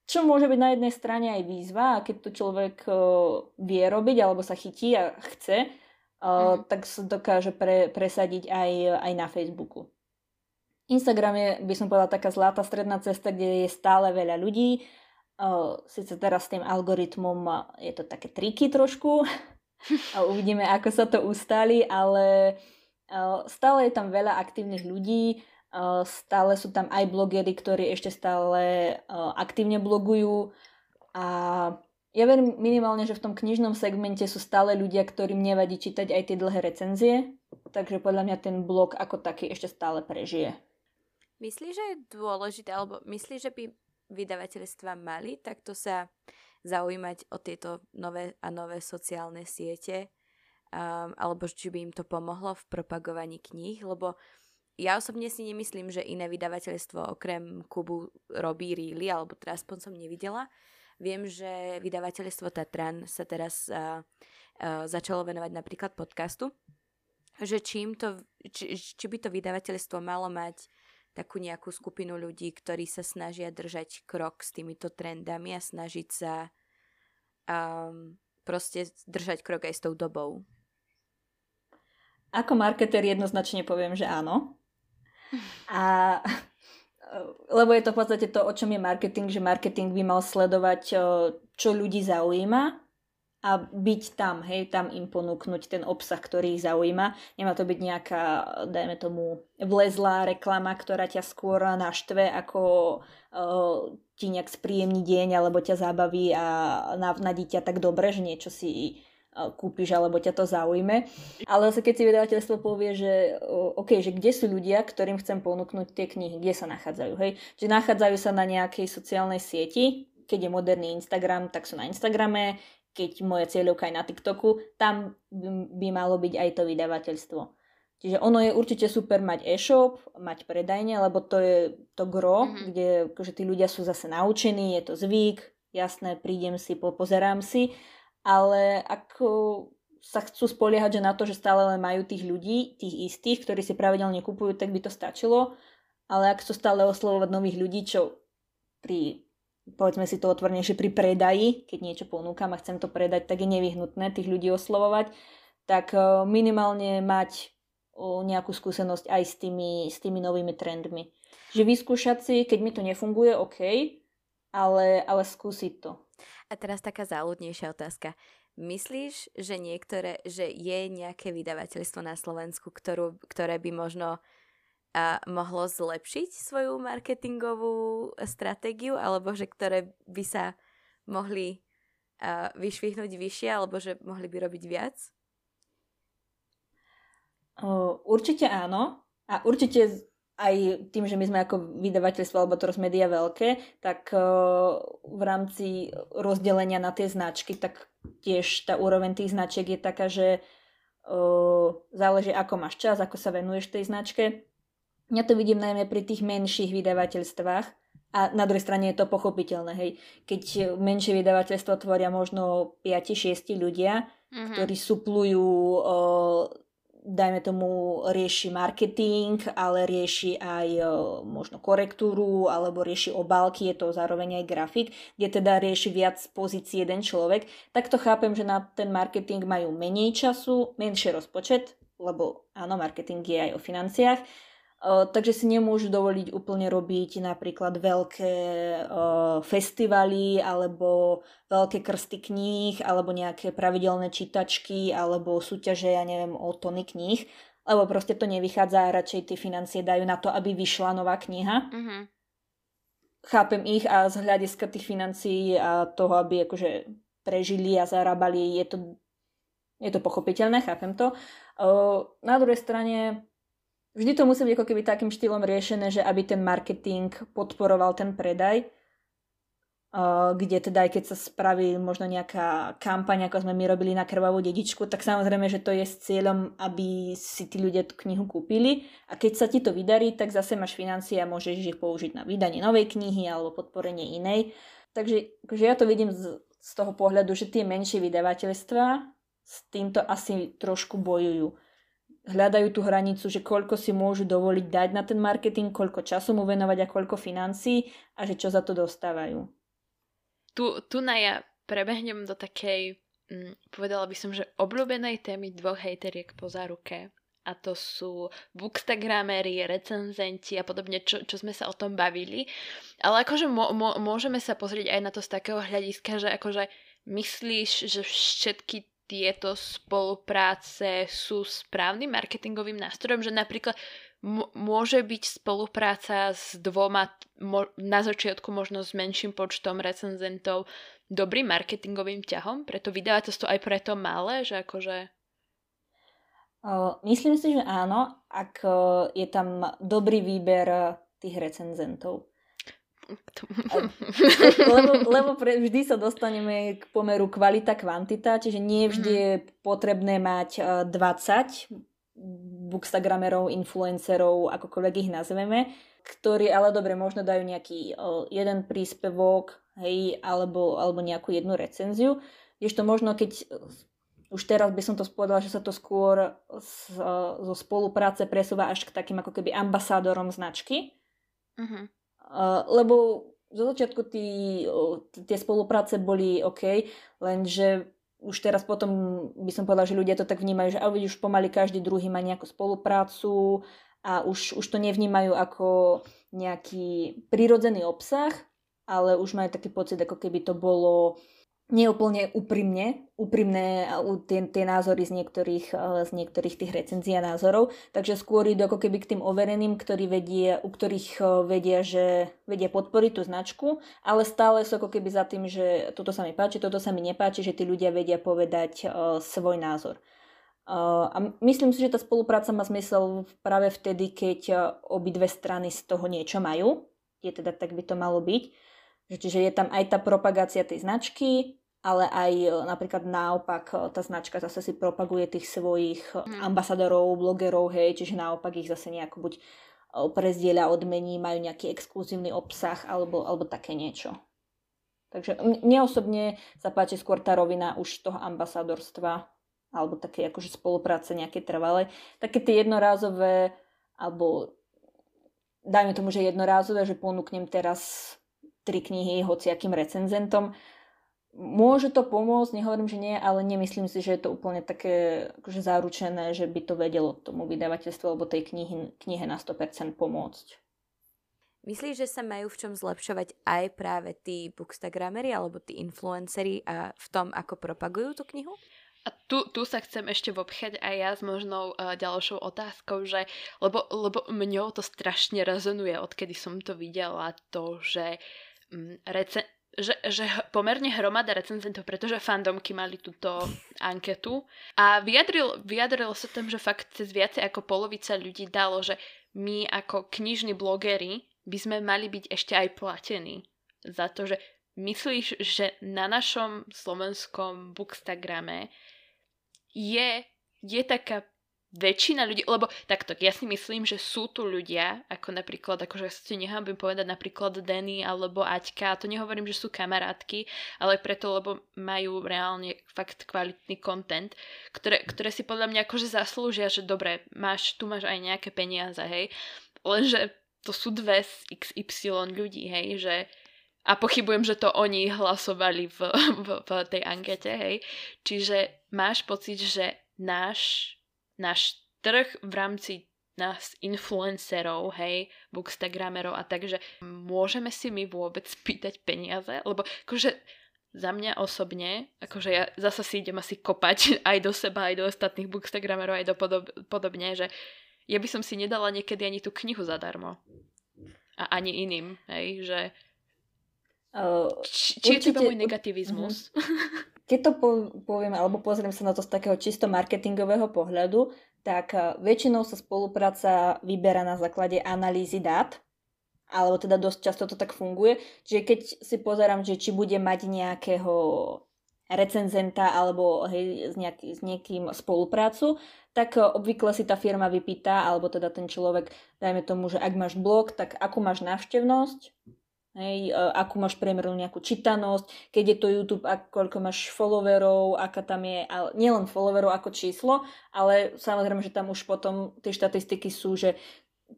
Čo môže byť na jednej strane aj výzva a keď to človek uh, vie robiť alebo sa chytí a chce, uh, mm. tak sa dokáže pre, presadiť aj, aj na Facebooku. Instagram je, by som povedala, taká zlatá stredná cesta, kde je stále veľa ľudí. Uh, Sice teraz s tým algoritmom je to také triky trošku a uvidíme, ako sa to ustáli, ale stále je tam veľa aktívnych ľudí, Stále sú tam aj blogery, ktorí ešte stále aktívne blogujú. A ja verím minimálne, že v tom knižnom segmente sú stále ľudia, ktorým nevadí čítať aj tie dlhé recenzie, takže podľa mňa ten blog ako taký ešte stále prežije. Myslíš, že je dôležité, alebo myslíš, že by vydavateľstva mali takto sa zaujímať o tieto nové a nové sociálne siete, um, alebo či by im to pomohlo v propagovaní kníh, lebo ja osobne si nemyslím, že iné vydavateľstvo okrem Kubu robí ríly, alebo teda aspoň som nevidela. Viem, že vydavateľstvo Tatran sa teraz uh, uh, začalo venovať napríklad podcastu, že čím to, či, či by to vydavateľstvo malo mať takú nejakú skupinu ľudí, ktorí sa snažia držať krok s týmito trendami a snažiť sa um, proste držať krok aj s tou dobou. Ako marketer jednoznačne poviem, že áno. A lebo je to v podstate to, o čom je marketing, že marketing by mal sledovať, čo ľudí zaujíma a byť tam, hej, tam im ponúknuť ten obsah, ktorý ich zaujíma. Nemá to byť nejaká, dajme tomu, vlezlá reklama, ktorá ťa skôr naštve, ako uh, ti nejak spríjemní deň, alebo ťa zabaví a navnadí ťa tak dobre, že niečo si kúpiš alebo ťa to zaujme. Ale zase keď si vydavateľstvo povie, že OK, že kde sú ľudia, ktorým chcem ponúknuť tie knihy, kde sa nachádzajú, hej? Že nachádzajú sa na nejakej sociálnej sieti, keď je moderný Instagram, tak sú na Instagrame, keď moja cieľovka je na TikToku, tam by malo byť aj to vydavateľstvo. Čiže ono je určite super mať e-shop, mať predajne, lebo to je to gro, mm-hmm. kde akože tí ľudia sú zase naučení, je to zvyk, jasné, prídem si, pozerám si, ale ako sa chcú spoliehať že na to, že stále len majú tých ľudí, tých istých, ktorí si pravidelne kupujú, tak by to stačilo. Ale ak chcú stále oslovovať nových ľudí, čo pri, povedzme si to otvornejšie, pri predaji, keď niečo ponúkam a chcem to predať, tak je nevyhnutné tých ľudí oslovovať, tak e, minimálne mať nejakú skúsenosť aj s tými, s tými novými trendmi. Že vyskúšať si, keď mi to nefunguje, OK, ale, ale skúsiť to. A teraz taká záľudnejšia otázka. Myslíš, že niektoré, že je nejaké vydavateľstvo na Slovensku, ktorú, ktoré by možno a mohlo zlepšiť svoju marketingovú stratégiu, alebo že ktoré by sa mohli a, vyšvihnúť vyššie, alebo že mohli by robiť viac? určite áno. A určite aj tým, že my sme ako vydavateľstvo alebo to media veľké, tak uh, v rámci rozdelenia na tie značky, tak tiež tá úroveň tých značiek je taká, že uh, záleží ako máš čas, ako sa venuješ tej značke. Ja to vidím najmä pri tých menších vydavateľstvách a na druhej strane je to pochopiteľné, hej. Keď menšie vydavateľstvo tvoria možno 5-6 ľudia, mm-hmm. ktorí suplujú uh, dajme tomu, rieši marketing, ale rieši aj e, možno korektúru, alebo rieši obálky, je to zároveň aj grafik, kde teda rieši viac pozícií jeden človek, tak to chápem, že na ten marketing majú menej času, menšie rozpočet, lebo áno, marketing je aj o financiách, takže si nemôžu dovoliť úplne robiť napríklad veľké festivaly alebo veľké krsty kníh alebo nejaké pravidelné čítačky alebo súťaže, ja neviem, o tony kníh, lebo proste to nevychádza a radšej tie financie dajú na to, aby vyšla nová kniha. Mm-hmm. Chápem ich a z hľadiska tých financií a toho, aby akože prežili a zarábali, je to, je to pochopiteľné, chápem to. Na druhej strane vždy to musí byť ako keby takým štýlom riešené, že aby ten marketing podporoval ten predaj, kde teda aj keď sa spraví možno nejaká kampaň, ako sme my robili na krvavú dedičku, tak samozrejme, že to je s cieľom, aby si tí ľudia tú knihu kúpili a keď sa ti to vydarí, tak zase máš financie a môžeš ich použiť na vydanie novej knihy alebo podporenie inej. Takže akože ja to vidím z, z toho pohľadu, že tie menšie vydavateľstva s týmto asi trošku bojujú hľadajú tú hranicu, že koľko si môžu dovoliť dať na ten marketing, koľko času mu venovať a koľko financií a že čo za to dostávajú. Tu, tu na ja prebehnem do takej, hm, povedala by som, že obľúbenej témy dvoch hejteriek po záruke. A to sú bookstagramery, recenzenti a podobne, čo, čo sme sa o tom bavili. Ale akože môžeme sa pozrieť aj na to z takého hľadiska, že akože myslíš, že všetky tieto spolupráce sú správnym marketingovým nástrojom, že napríklad môže byť spolupráca s dvoma, mo- na začiatku možno s menším počtom recenzentov dobrým marketingovým ťahom, preto vydavateľstvo aj preto malé, že akože... Myslím si, že áno, ak je tam dobrý výber tých recenzentov lebo lebo pre, vždy sa dostaneme k pomeru kvalita-kvantita, čiže nie vždy mm. je potrebné mať 20 eh, bookstagramerov, influencerov, akokoľvek ich nazveme, ktorí ale dobre možno dajú nejaký uh, jeden príspevok, hej, alebo, alebo nejakú jednu recenziu. Ešte možno keď už teraz by som to spovedala, že sa to skôr z, zo spolupráce presúva až k takým ako keby ambasádorom značky. Mm-hmm lebo zo začiatku tí, tie spolupráce boli OK, lenže už teraz potom by som povedala, že ľudia to tak vnímajú, že už pomaly každý druhý má nejakú spoluprácu a už, už to nevnímajú ako nejaký prírodzený obsah, ale už majú taký pocit, ako keby to bolo neúplne úprimne, úprimné tie, tie názory z niektorých, z niektorých tých recenzií a názorov, takže skôr idú ako keby k tým overeným, ktorí vedie, u ktorých vedia, že vedia podporiť tú značku, ale stále sú ako keby za tým, že toto sa mi páči, toto sa mi nepáči, že tí ľudia vedia povedať uh, svoj názor. A myslím si, že tá spolupráca má zmysel práve vtedy, keď obidve strany z toho niečo majú, je teda tak by to malo byť. Čiže je tam aj tá propagácia tej značky, ale aj e, napríklad naopak e, tá značka zase si propaguje tých svojich mm. ambasadorov, blogerov, hej, čiže naopak ich zase nejako buď prezdieľa, odmení, majú nejaký exkluzívny obsah alebo, alebo také niečo. Takže mne osobne sa páči skôr tá rovina už toho ambasadorstva alebo také akože spolupráce nejaké trvalé. Také tie jednorázové alebo dajme tomu, že jednorázové, že ponúknem teraz tri knihy hociakým recenzentom. Môže to pomôcť, nehovorím, že nie, ale nemyslím si, že je to úplne také akože zaručené, že by to vedelo tomu vydavateľstvu alebo tej knihy, knihe na 100% pomôcť. Myslíš, že sa majú v čom zlepšovať aj práve tí bookstagramery alebo tí influenceri a v tom, ako propagujú tú knihu? A tu, tu sa chcem ešte vopchať aj ja s možnou uh, ďalšou otázkou, že, lebo, lebo mňou to strašne rezonuje, odkedy som to videla, to, že mm, rece- že, že pomerne hromada recenzentov, pretože fandomky mali túto anketu. A vyjadril, vyjadril sa tam, že fakt cez viacej ako polovica ľudí dalo, že my ako knižní blogery by sme mali byť ešte aj platení za to, že myslíš, že na našom slovenskom bookstagrame je, je taká väčšina ľudí, lebo takto, ja si myslím, že sú tu ľudia, ako napríklad, akože si nechám povedať napríklad Danny alebo Aťka, a to nehovorím, že sú kamarátky, ale preto, lebo majú reálne fakt kvalitný content, ktoré, ktoré si podľa mňa akože zaslúžia, že dobre, máš, tu máš aj nejaké peniaze, hej, lenže to sú dve z XY ľudí, hej, že a pochybujem, že to oni hlasovali v, v, v tej ankete, hej. Čiže máš pocit, že náš, náš trh v rámci nás influencerov, hej, bookstagramerov a takže môžeme si my vôbec pýtať peniaze, lebo akože za mňa osobne, akože ja zasa si idem asi kopať aj do seba, aj do ostatných bookstagramerov, aj do podob, podobne, že ja by som si nedala niekedy ani tú knihu zadarmo. A ani iným, hej, že Uh, či, či určite, je to môj negativizmus? Uh-huh. Keď to poviem, alebo pozriem sa na to z takého čisto marketingového pohľadu, tak uh, väčšinou sa spolupráca vyberá na základe analýzy dát, alebo teda dosť často to tak funguje. Čiže keď si pozerám, že či bude mať nejakého recenzenta alebo hej, s, nejaký, s niekým spoluprácu, tak uh, obvykle si tá firma vypýta, alebo teda ten človek, dajme tomu, že ak máš blog, tak akú máš návštevnosť, Hej, e, akú máš priemernú nejakú čítanosť, keď je to YouTube, ak, koľko máš followerov, aká tam je, ale nielen followerov ako číslo, ale samozrejme, že tam už potom tie štatistiky sú, že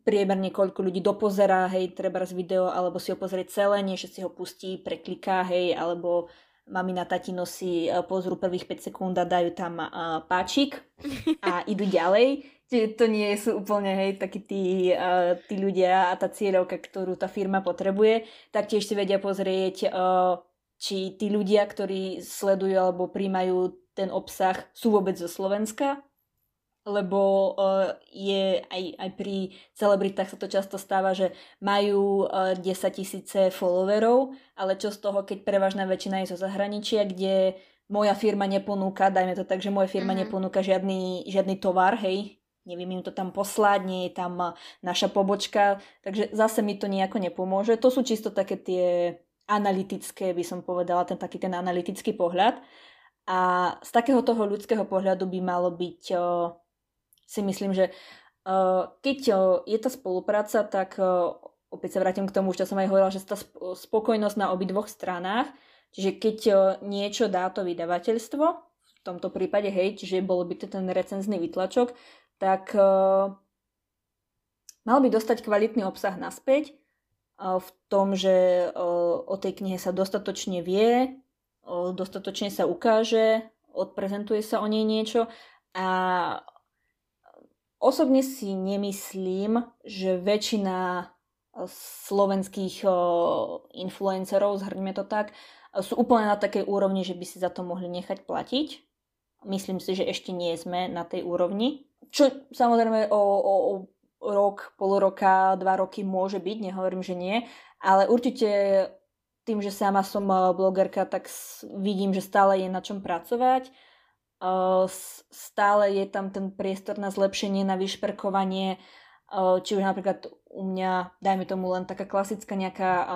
priemerne koľko ľudí dopozerá, hej, treba z video, alebo si ho pozrieť celé, nie že si ho pustí, prekliká, hej, alebo mami na tatino si e, pozrú prvých 5 sekúnd a dajú tam uh, páčik a idú ďalej. To nie sú úplne hej, takí tí, uh, tí ľudia a tá cieľovka, ktorú tá firma potrebuje, tak tiež si vedia pozrieť, uh, či tí ľudia, ktorí sledujú alebo príjmajú ten obsah, sú vôbec zo Slovenska, lebo uh, je aj, aj pri celebritách sa to často stáva, že majú uh, 10 tisíce followerov, ale čo z toho, keď prevažná väčšina je zo zahraničia, kde moja firma neponúka, dajme to tak, že moja firma mm-hmm. neponúka žiadny, žiadny tovar, hej, neviem im to tam poslať, nie je tam naša pobočka, takže zase mi to nejako nepomôže. To sú čisto také tie analytické, by som povedala, ten taký ten analytický pohľad. A z takého toho ľudského pohľadu by malo byť, si myslím, že keď je tá spolupráca, tak opäť sa vrátim k tomu, čo som aj hovorila, že tá spokojnosť na obidvoch stranách, čiže keď niečo dá to vydavateľstvo, v tomto prípade, hej, čiže bol by to ten recenzný vytlačok, tak mal by dostať kvalitný obsah naspäť v tom, že o tej knihe sa dostatočne vie, dostatočne sa ukáže, odprezentuje sa o nej niečo a osobne si nemyslím, že väčšina slovenských influencerov, zhrňme to tak, sú úplne na takej úrovni, že by si za to mohli nechať platiť. Myslím si, že ešte nie sme na tej úrovni. Čo samozrejme o, o, o rok, pol roka, dva roky môže byť, nehovorím, že nie, ale určite tým, že sama som blogerka, tak vidím, že stále je na čom pracovať. Stále je tam ten priestor na zlepšenie, na vyšperkovanie, či už napríklad u mňa, dajme tomu len taká klasická nejaká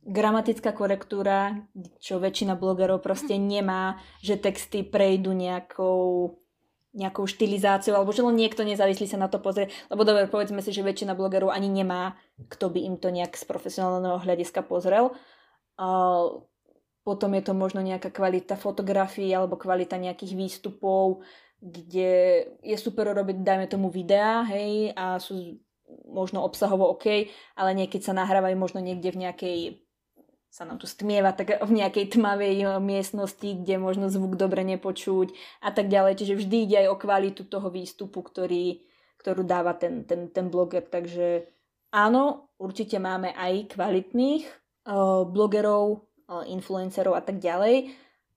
gramatická korektúra, čo väčšina blogerov proste mhm. nemá, že texty prejdú nejakou nejakou štilizáciou, alebo že len niekto nezávislý sa na to pozrie. Lebo dobre, povedzme si, že väčšina blogerov ani nemá, kto by im to nejak z profesionálneho hľadiska pozrel. Uh, potom je to možno nejaká kvalita fotografií alebo kvalita nejakých výstupov, kde je super robiť, dajme tomu, videá, hej, a sú možno obsahovo OK, ale niekedy sa nahrávajú možno niekde v nejakej sa nám tu stmieva tak v nejakej tmavej eh, miestnosti, kde možno zvuk dobre nepočuť a tak ďalej. Čiže vždy ide aj o kvalitu toho výstupu, ktorý, ktorú dáva ten, ten, ten bloger. Takže áno, určite máme aj kvalitných uh, blogerov, influencerov a tak ďalej,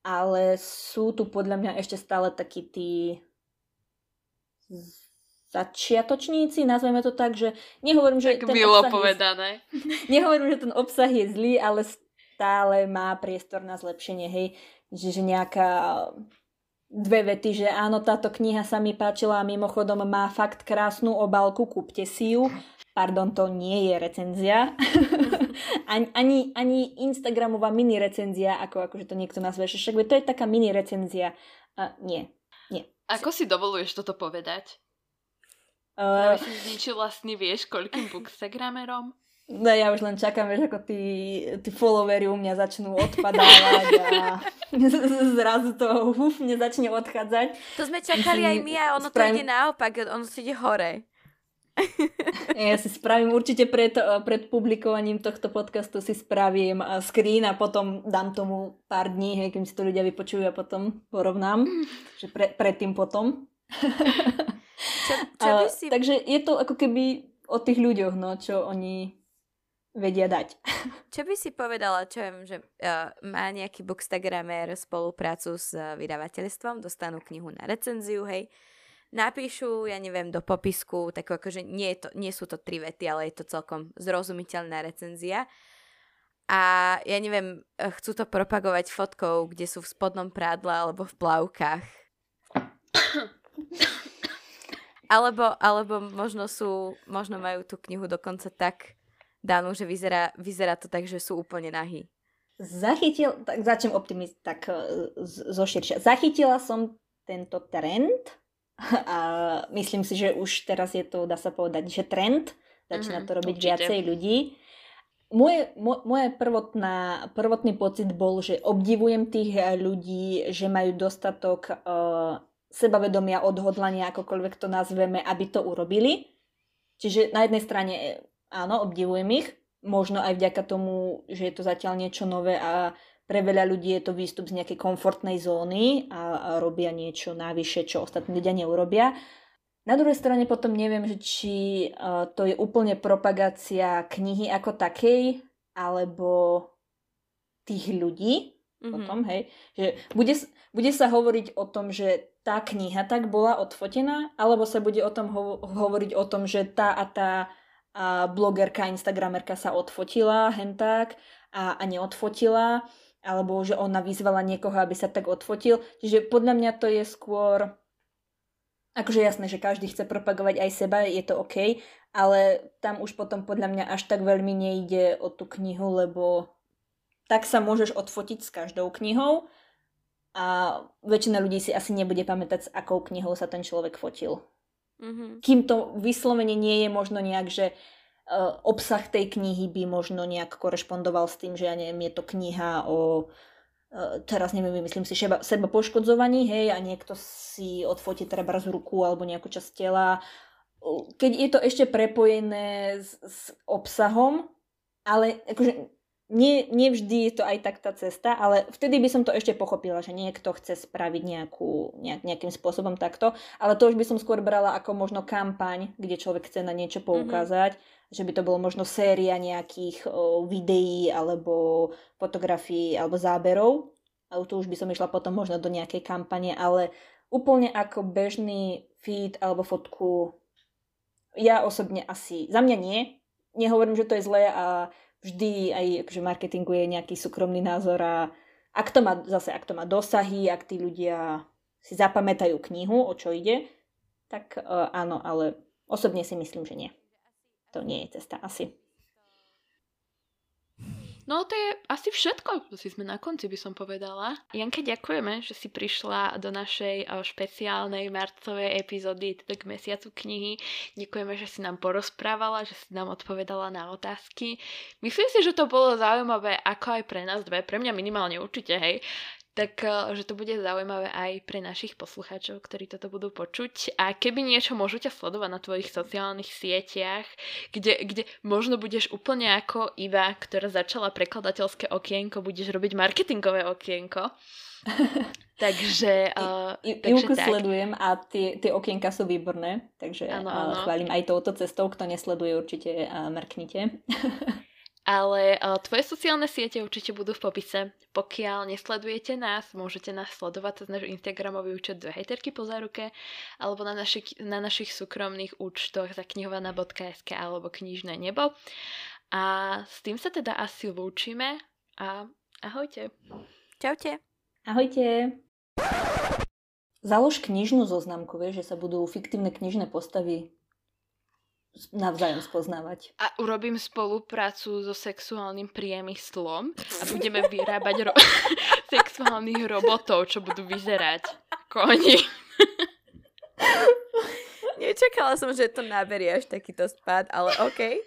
ale sú tu podľa mňa ešte stále takí tí začiatočníci, nazveme to tak, že nehovorím, že tak ten obsah povedané. Je, nehovorím, že ten obsah je zlý, ale stále má priestor na zlepšenie, hej, že, že nejaká dve vety, že áno, táto kniha sa mi páčila a mimochodom má fakt krásnu obálku, kúpte si ju. Pardon, to nie je recenzia. ani, ani, ani Instagramová mini recenzia, ako akože to niekto nazve, však to je taká mini recenzia. Uh, nie, nie. Ako si dovoluješ toto povedať? Uh, si zničil vlastne vieš koľkým bookstagramerom? No ja už len čakám, vieš, ako tí, tí followery u mňa začnú odpadávať a zrazu to uf, mne začne odchádzať. To sme čakali aj my a ono spravím... to ide naopak, ono si ide hore. Ja si spravím určite pred, pred publikovaním tohto podcastu si spravím screen a potom dám tomu pár dní, hej, kým si to ľudia vypočujú a potom porovnám, že pre, predtým potom. Čo, čo by si... Takže je to ako keby o tých ľuďoch, no, čo oni vedia dať. Čo by si povedala, čo viem, že uh, má nejaký bookstagramer spoluprácu s uh, vydavateľstvom, dostanú knihu na recenziu, hej, napíšu, ja neviem, do popisku, tak akože nie, je to, nie sú to tri vety, ale je to celkom zrozumiteľná recenzia. A ja neviem, chcú to propagovať fotkou, kde sú v spodnom prádle alebo v plavkách. Alebo, alebo možno sú, možno majú tú knihu dokonca tak danú, že vyzerá, vyzerá to tak, že sú úplne nahý. Zachytil, tak začnem optimist, tak e, zo širšia. Zachytila som tento trend a myslím si, že už teraz je to, dá sa povedať, že trend. Začína mm-hmm, to robiť určite. viacej ľudí. Moje, moje prvotná, prvotný pocit bol, že obdivujem tých ľudí, že majú dostatok uh, sebavedomia, odhodlania, akokoľvek to nazveme, aby to urobili. Čiže na jednej strane e, áno, obdivujem ich, možno aj vďaka tomu, že je to zatiaľ niečo nové a pre veľa ľudí je to výstup z nejakej komfortnej zóny a, a robia niečo navyše, čo ostatní ľudia neurobia. Na druhej strane potom neviem, že či uh, to je úplne propagácia knihy ako takej, alebo tých ľudí, mm-hmm. potom, hej, že bude, bude sa hovoriť o tom, že tá kniha tak bola odfotená, alebo sa bude o tom ho- hovoriť o tom, že tá a tá a blogerka, instagramerka sa odfotila hentak a, a neodfotila, alebo že ona vyzvala niekoho, aby sa tak odfotil. Čiže podľa mňa to je skôr akože jasné, že každý chce propagovať aj seba, je to OK, ale tam už potom podľa mňa až tak veľmi nejde o tú knihu, lebo tak sa môžeš odfotiť s každou knihou a väčšina ľudí si asi nebude pamätať, s akou knihou sa ten človek fotil. Mm-hmm. Kým to vyslovene nie je možno nejak, že uh, obsah tej knihy by možno nejak korešpondoval s tým, že ja neviem, je to kniha o uh, teraz neviem, myslím si, seba, seba poškodzovaní, hej, a niekto si odfotí treba z ruku alebo nejakú časť tela. Keď je to ešte prepojené s, s obsahom, ale akože nie, nevždy je to aj tak tá cesta, ale vtedy by som to ešte pochopila, že niekto chce spraviť nejakú, nejak, nejakým spôsobom takto, ale to už by som skôr brala ako možno kampaň, kde človek chce na niečo mhm. poukázať, mm-hmm. Že by to bolo možno séria nejakých o, videí alebo fotografií alebo záberov, a to už by som išla potom možno do nejakej kampane, ale úplne ako bežný feed alebo fotku ja osobne asi, za mňa nie, nehovorím, že to je zlé a vždy aj akože marketingu je nejaký súkromný názor a ak to má, zase ak to má dosahy, ak tí ľudia si zapamätajú knihu, o čo ide, tak uh, áno, ale osobne si myslím, že nie. To nie je cesta asi. No to je asi všetko, si sme na konci, by som povedala. Janke, ďakujeme, že si prišla do našej špeciálnej marcovej epizódy, teda k mesiacu knihy. Ďakujeme, že si nám porozprávala, že si nám odpovedala na otázky. Myslím si, že to bolo zaujímavé ako aj pre nás dve, pre mňa minimálne určite, hej tak eh, že to bude zaujímavé aj pre našich poslucháčov, ktorí toto budú počuť. A keby niečo môžete sledovať na tvojich sociálnych sieťach, kde, kde možno budeš úplne ako Iva, ktorá začala prekladateľské okienko, budeš robiť marketingové okienko. takže, uh, I, tak. sledujem a tie, tie okienka sú výborné, takže ano, ano. chválim aj touto cestou. Kto nesleduje, určite uh, mrknite. Ale uh, tvoje sociálne siete určite budú v popise. Pokiaľ nesledujete nás, môžete nás sledovať cez náš Instagramový účet dve hejterky po záruke alebo na, naši, na našich súkromných účtoch za knihovana.sk alebo knižné nebo. A s tým sa teda asi lúčime a ahojte. Čaute. Ahojte. Založ knižnú zoznamku, vieš, že sa budú fiktívne knižné postavy navzájom spoznávať. A urobím spoluprácu so sexuálnym priemyslom a budeme vyrábať ro- sexuálnych robotov, čo budú vyzerať ako oni. Nečakala som, že to naberie až takýto spad, ale OK.